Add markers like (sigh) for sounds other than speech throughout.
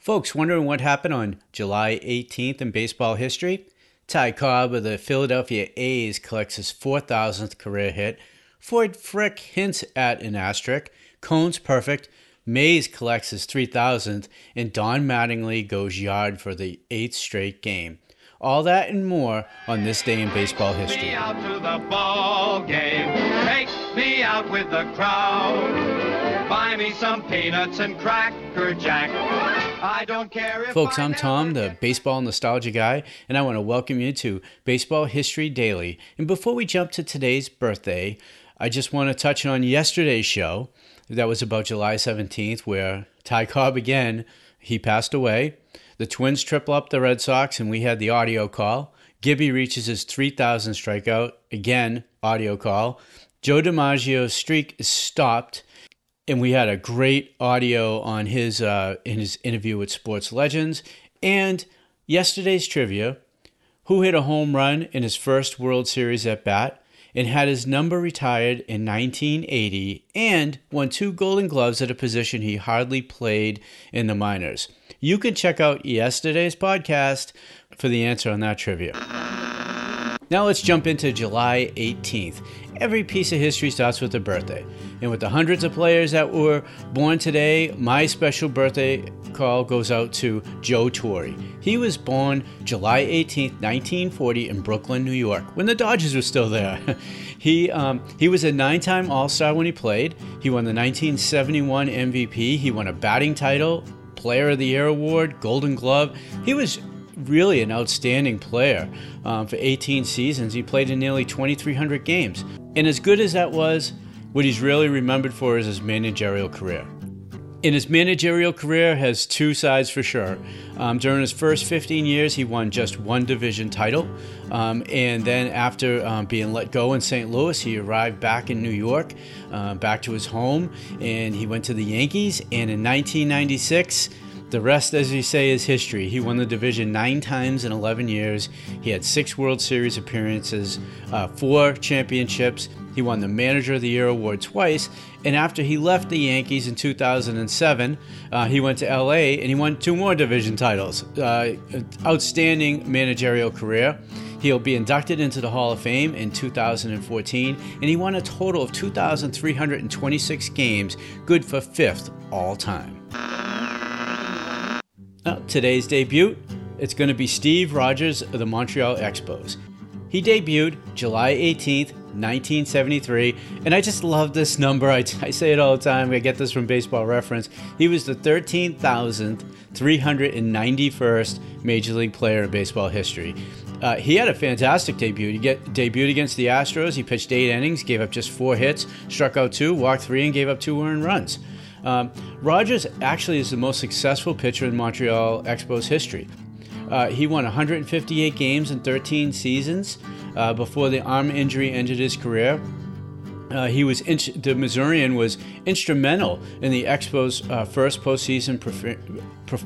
Folks, wondering what happened on July 18th in baseball history? Ty Cobb of the Philadelphia A's collects his 4,000th career hit. Ford Frick hints at an asterisk. Cone's perfect. Mays collects his 3,000th. And Don Mattingly goes yard for the eighth straight game. All that and more on this day in baseball history. me out to the ball game. Take me out with the crowd. Me some peanuts and cracker jack. I don't care if Folks, I I'm Tom, the baseball nostalgia guy, and I want to welcome you to Baseball History Daily. And before we jump to today's birthday, I just want to touch on yesterday's show. That was about July 17th, where Ty Cobb again, he passed away. The Twins triple up the Red Sox, and we had the audio call. Gibby reaches his 3,000 strikeout. Again, audio call. Joe DiMaggio's streak is stopped and we had a great audio on his uh, in his interview with Sports Legends and yesterday's trivia. Who hit a home run in his first World Series at bat and had his number retired in 1980 and won two Golden Gloves at a position he hardly played in the minors? You can check out yesterday's podcast for the answer on that trivia. Now let's jump into July 18th. Every piece of history starts with a birthday. And with the hundreds of players that were born today, my special birthday call goes out to Joe Torre. He was born July 18th, 1940 in Brooklyn, New York, when the Dodgers were still there. (laughs) he, um, he was a nine time All Star when he played. He won the 1971 MVP. He won a batting title, Player of the Year award, Golden Glove. He was really an outstanding player um, for 18 seasons. He played in nearly 2,300 games. And as good as that was, what he's really remembered for is his managerial career. In his managerial career has two sides for sure. Um, during his first 15 years, he won just one division title. Um, and then after um, being let go in St. Louis, he arrived back in New York, uh, back to his home, and he went to the Yankees. And in 1996, the rest, as you say, is history. He won the division nine times in 11 years. He had six World Series appearances, uh, four championships. He won the Manager of the Year award twice. And after he left the Yankees in 2007, uh, he went to LA and he won two more division titles. Uh, outstanding managerial career. He'll be inducted into the Hall of Fame in 2014, and he won a total of 2,326 games, good for fifth all time. Now, today's debut, it's going to be Steve Rogers of the Montreal Expos. He debuted July 18th, 1973, and I just love this number. I, (laughs) I say it all the time. I get this from Baseball Reference. He was the 13,391st Major League player in baseball history. Uh, he had a fantastic debut. He get, debuted against the Astros. He pitched eight innings, gave up just four hits, struck out two, walked three, and gave up two earned runs. Um, Rogers actually is the most successful pitcher in Montreal Expos history. Uh, he won 158 games in 13 seasons uh, before the arm injury ended his career. Uh, he was in- the Missourian was instrumental in the Expos' uh, first postseason pref- (coughs)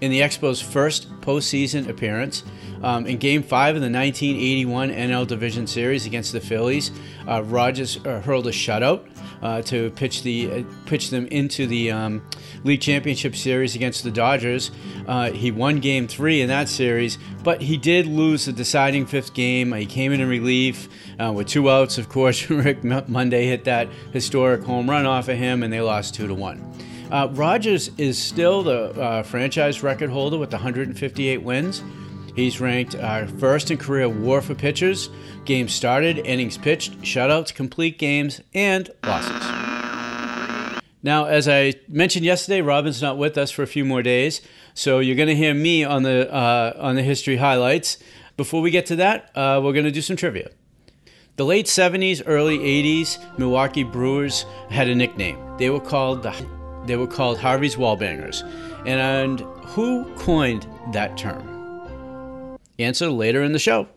in the Expos' first postseason appearance. Um, in Game 5 of the 1981 NL Division Series against the Phillies, uh, Rogers uh, hurled a shutout uh, to pitch the uh, pitch them into the um, league championship series against the Dodgers. Uh, he won Game Three in that series, but he did lose the deciding fifth game. He came in in relief uh, with two outs. Of course, (laughs) Rick Monday hit that historic home run off of him, and they lost two to one. Uh, Rogers is still the uh, franchise record holder with 158 wins. He's ranked first in career WAR for pitchers, games started, innings pitched, shutouts, complete games, and losses. Now, as I mentioned yesterday, Robin's not with us for a few more days, so you're going to hear me on the uh, on the history highlights. Before we get to that, uh, we're going to do some trivia. The late 70s, early 80s Milwaukee Brewers had a nickname. They were called the they were called Harvey's Wallbangers. And who coined that term? Answer later in the show.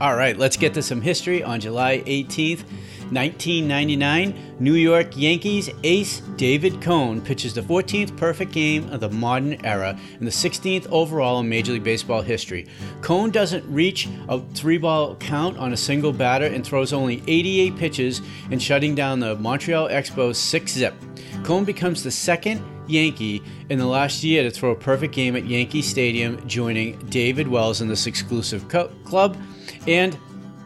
All right, let's get to some history on July 18th. 1999, New York Yankees ace David Cone pitches the 14th perfect game of the modern era and the 16th overall in Major League Baseball history. Cone doesn't reach a three ball count on a single batter and throws only 88 pitches in shutting down the Montreal Expos 6 zip. Cone becomes the second Yankee in the last year to throw a perfect game at Yankee Stadium, joining David Wells in this exclusive co- club. And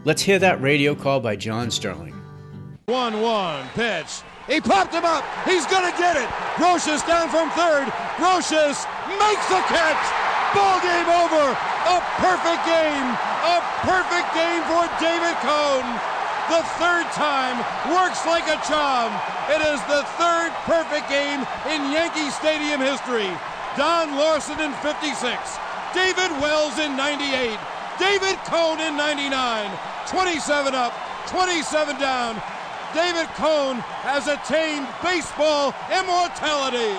let's hear that radio call by John Sterling. 1 1 pitch. He popped him up. He's going to get it. Brosius down from third. Brosius makes the catch. Ball game over. A perfect game. A perfect game for David Cone. The third time works like a charm. It is the third perfect game in Yankee Stadium history. Don Larsen in 56. David Wells in 98. David Cone in 99. 27 up, 27 down. David Cone has attained baseball immortality.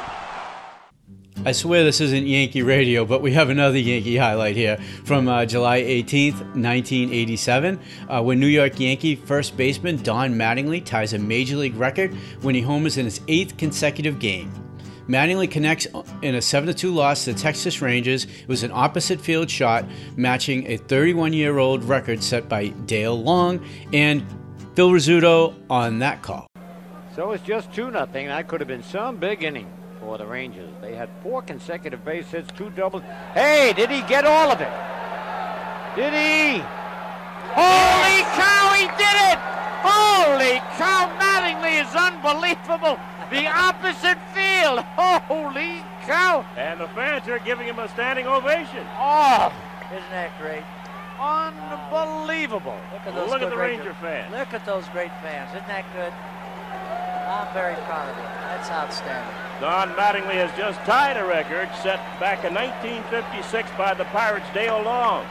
I swear this isn't Yankee radio, but we have another Yankee highlight here from uh, July 18th, 1987, uh, when New York Yankee first baseman Don Mattingly ties a major league record when he homers in his eighth consecutive game. Mattingly connects in a 7 2 loss to the Texas Rangers. It was an opposite field shot, matching a 31 year old record set by Dale Long and Phil Rizzuto on that call. So it's just 2 0. That could have been some big inning for the Rangers. They had four consecutive base hits, two doubles. Hey, did he get all of it? Did he? Holy cow, he did it! Holy cow, Mattingly is unbelievable. The opposite field. Holy cow. And the fans are giving him a standing ovation. Oh, Isn't that great? unbelievable. Look at those Look at the Ranger Ranger fans. Look at those great fans. Isn't that good? I'm very proud of them. That's outstanding. Don Mattingly has just tied a record set back in 1956 by the Pirates' Dale Long.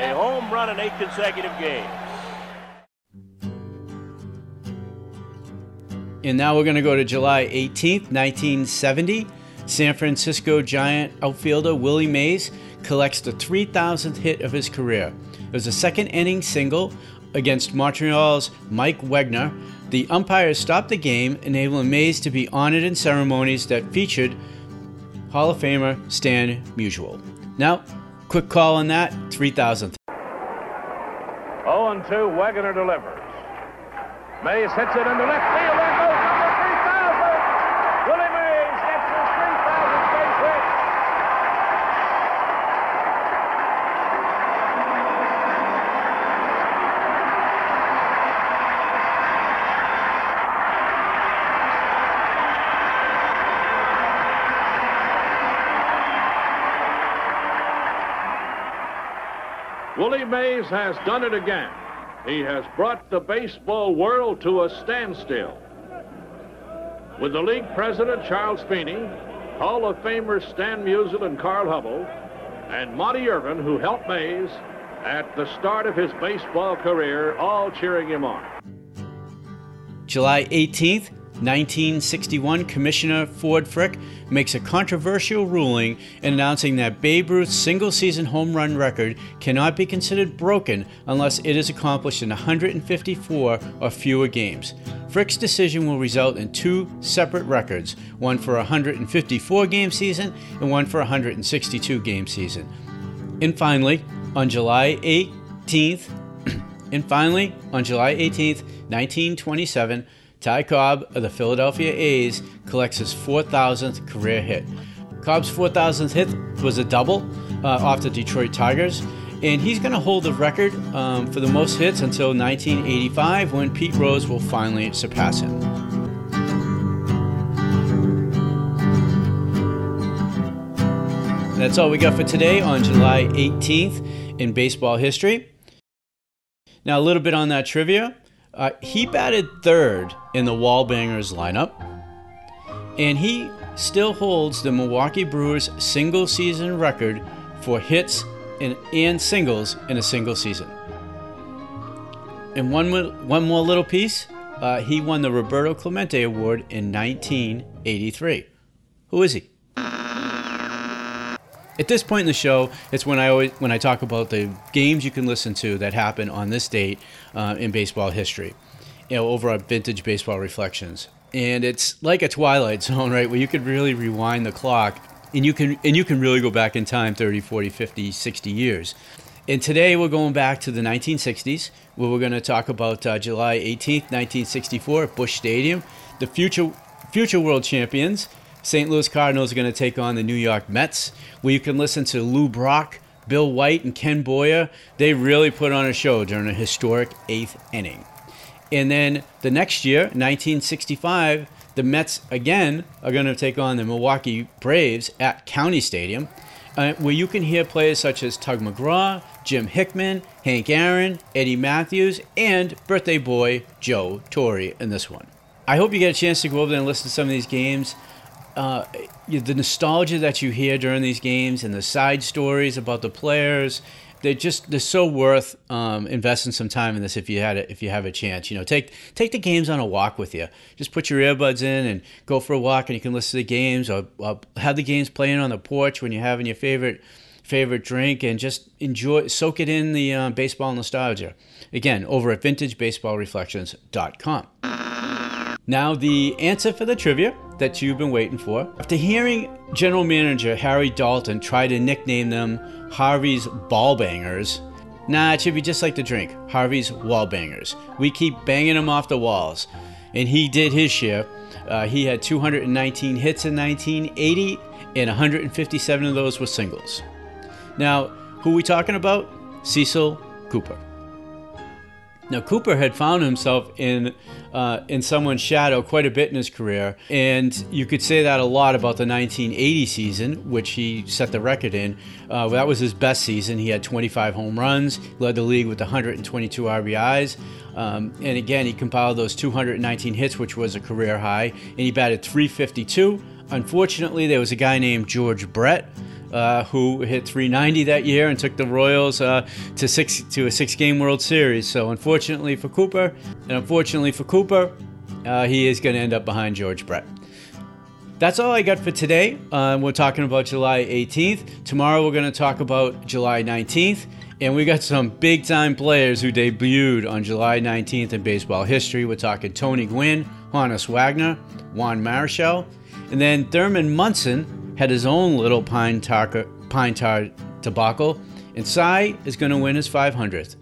A home run in eight consecutive games. And now we're going to go to July 18th, 1970. San Francisco Giant outfielder Willie Mays collects the 3,000th hit of his career. It was a second inning single against Montreal's Mike Wegener. The umpires stopped the game, enabling Mays to be honored in ceremonies that featured Hall of Famer Stan Musial. Now, quick call on that 3,000th. 0 and 2, Wegener delivers. Mays hits it into left field. There goes number 3,000. Willie Mays gets his 3,000th base hit. Willie Mays has done it again. He has brought the baseball world to a standstill. With the league president, Charles Feeney, Hall of Famers Stan Musial and Carl Hubbell, and Monte Irvin, who helped Mays at the start of his baseball career, all cheering him on. July 18th, 1961, Commissioner Ford Frick makes a controversial ruling announcing that Babe Ruth's single season home run record cannot be considered broken unless it is accomplished in 154 or fewer games. Frick's decision will result in two separate records, one for a 154 game season and one for a 162 game season. And finally, on July 18th, (clears throat) and finally, on July 18th, 1927, Ty Cobb of the Philadelphia A's collects his 4,000th career hit. Cobb's 4,000th hit was a double uh, off the Detroit Tigers, and he's going to hold the record um, for the most hits until 1985 when Pete Rose will finally surpass him. That's all we got for today on July 18th in baseball history. Now, a little bit on that trivia. Uh, he batted third in the Wallbangers lineup, and he still holds the Milwaukee Brewers single season record for hits and, and singles in a single season. And one, one more little piece uh, he won the Roberto Clemente Award in 1983. Who is he? At this point in the show, it's when I always when I talk about the games you can listen to that happen on this date uh, in baseball history. You know, over at Vintage Baseball Reflections, and it's like a twilight (laughs) zone, right, where you could really rewind the clock, and you can and you can really go back in time 30, 40, 50, 60 years. And today we're going back to the 1960s, where we're going to talk about uh, July 18th, 1964, at Busch Stadium. The future future world champions, St. Louis Cardinals, are going to take on the New York Mets, where you can listen to Lou Brock, Bill White, and Ken Boyer. They really put on a show during a historic eighth inning. And then the next year, 1965, the Mets again are going to take on the Milwaukee Braves at County Stadium, uh, where you can hear players such as Tug McGraw, Jim Hickman, Hank Aaron, Eddie Mathews, and birthday boy Joe Torre in this one. I hope you get a chance to go over there and listen to some of these games. Uh, the nostalgia that you hear during these games and the side stories about the players they're just they're so worth um, investing some time in this if you had a, if you have a chance. You know, take take the games on a walk with you. Just put your earbuds in and go for a walk, and you can listen to the games or, or have the games playing on the porch when you're having your favorite favorite drink and just enjoy soak it in the uh, baseball nostalgia. Again, over at vintagebaseballreflections.com. Now, the answer for the trivia that you've been waiting for. After hearing general manager Harry Dalton try to nickname them Harvey's Ball Bangers, nah, it should be just like the drink Harvey's Wall Bangers. We keep banging them off the walls. And he did his share. Uh, he had 219 hits in 1980, and 157 of those were singles. Now, who are we talking about? Cecil Cooper. Now Cooper had found himself in uh, in someone's shadow quite a bit in his career, and you could say that a lot about the 1980 season, which he set the record in. Uh, that was his best season. He had 25 home runs, led the league with 122 RBIs, um, and again he compiled those 219 hits, which was a career high, and he batted 352. Unfortunately, there was a guy named George Brett uh, who hit 390 that year and took the Royals uh, to six to a six-game World Series. So unfortunately for Cooper, and unfortunately for Cooper, uh, he is going to end up behind George Brett. That's all I got for today. Uh, we're talking about July 18th. Tomorrow we're going to talk about July 19th. And we got some big time players who debuted on July 19th in baseball history. We're talking Tony Gwynn, Honus Wagner, Juan Marichal, and then Thurman Munson had his own little pine tar, pine tar debacle, and Cy is going to win his 500th.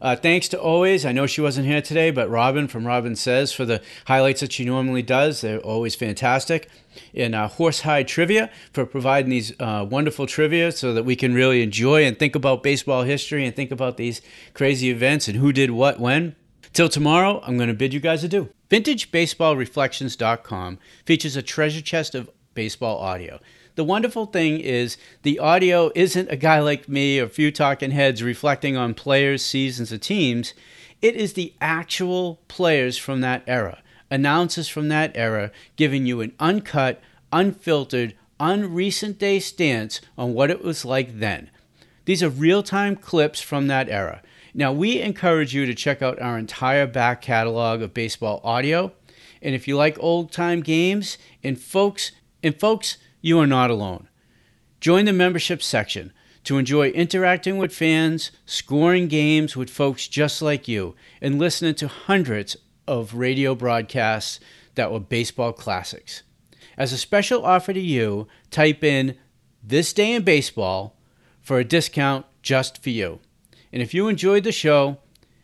Uh, thanks to always, I know she wasn't here today, but Robin from Robin Says for the highlights that she normally does. They're always fantastic. And uh, Horsehide Trivia for providing these uh, wonderful trivia so that we can really enjoy and think about baseball history and think about these crazy events and who did what when. Till tomorrow, I'm going to bid you guys adieu. VintageBaseballReflections.com features a treasure chest of baseball audio. The wonderful thing is the audio isn't a guy like me or a few talking heads reflecting on players, seasons, or teams. It is the actual players from that era, announcers from that era, giving you an uncut, unfiltered, unrecent day stance on what it was like then. These are real time clips from that era. Now, we encourage you to check out our entire back catalog of baseball audio. And if you like old time games, and folks, and folks, you are not alone. Join the membership section to enjoy interacting with fans, scoring games with folks just like you, and listening to hundreds of radio broadcasts that were baseball classics. As a special offer to you, type in This Day in Baseball for a discount just for you. And if you enjoyed the show,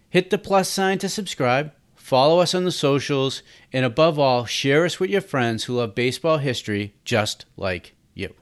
hit the plus sign to subscribe Follow us on the socials, and above all, share us with your friends who love baseball history just like you.